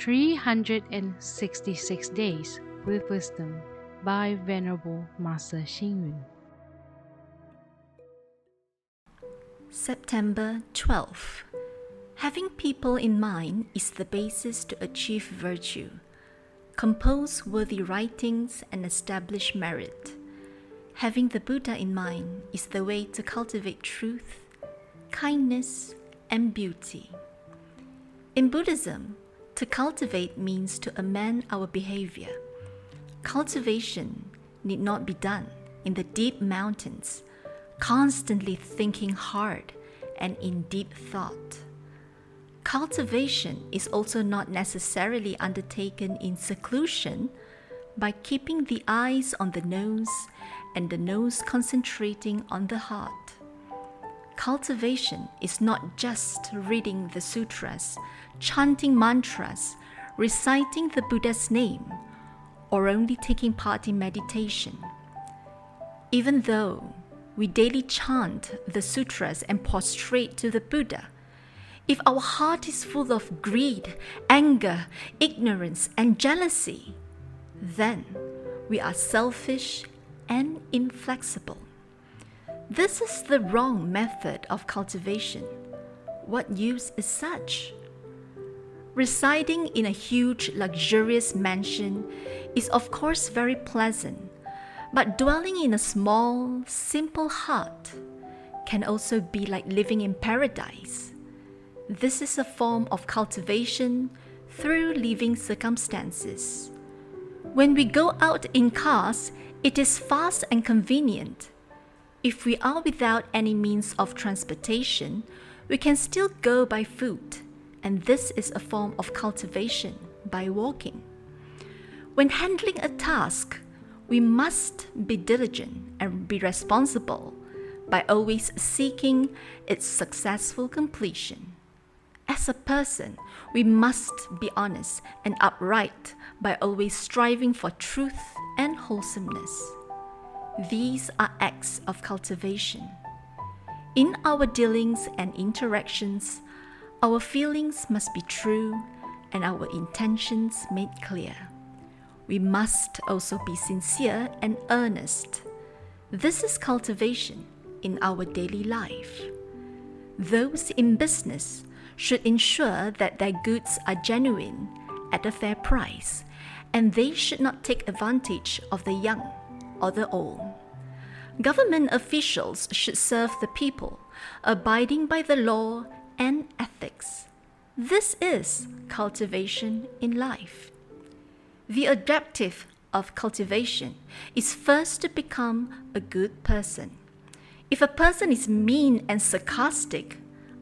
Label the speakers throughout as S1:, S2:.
S1: 366 Days with Wisdom by Venerable Master Hsing Yun.
S2: September 12th. Having people in mind is the basis to achieve virtue, compose worthy writings, and establish merit. Having the Buddha in mind is the way to cultivate truth, kindness, and beauty. In Buddhism, to cultivate means to amend our behavior. Cultivation need not be done in the deep mountains, constantly thinking hard and in deep thought. Cultivation is also not necessarily undertaken in seclusion by keeping the eyes on the nose and the nose concentrating on the heart. Cultivation is not just reading the sutras, chanting mantras, reciting the Buddha's name, or only taking part in meditation. Even though we daily chant the sutras and prostrate to the Buddha, if our heart is full of greed, anger, ignorance, and jealousy, then we are selfish and inflexible. This is the wrong method of cultivation. What use is such? Residing in a huge, luxurious mansion is, of course, very pleasant, but dwelling in a small, simple hut can also be like living in paradise. This is a form of cultivation through living circumstances. When we go out in cars, it is fast and convenient if we are without any means of transportation, we can still go by foot, and this is a form of cultivation by walking. When handling a task, we must be diligent and be responsible by always seeking its successful completion. As a person, we must be honest and upright by always striving for truth and wholesomeness. These are acts of cultivation. In our dealings and interactions, our feelings must be true and our intentions made clear. We must also be sincere and earnest. This is cultivation in our daily life. Those in business should ensure that their goods are genuine at a fair price, and they should not take advantage of the young or the old. Government officials should serve the people, abiding by the law and ethics. This is cultivation in life. The objective of cultivation is first to become a good person. If a person is mean and sarcastic,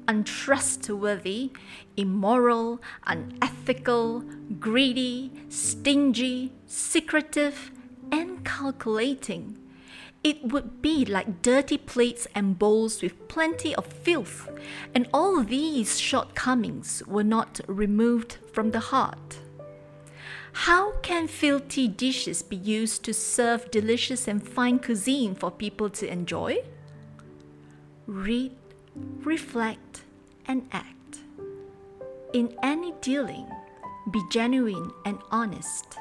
S2: untrustworthy, immoral, unethical, greedy, stingy, secretive, and calculating, it would be like dirty plates and bowls with plenty of filth, and all these shortcomings were not removed from the heart. How can filthy dishes be used to serve delicious and fine cuisine for people to enjoy? Read, reflect, and act. In any dealing, be genuine and honest.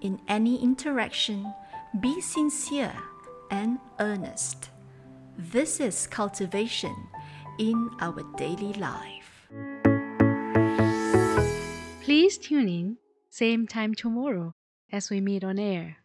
S2: In any interaction, be sincere and earnest. This is cultivation in our daily life.
S1: Please tune in, same time tomorrow as we meet on air.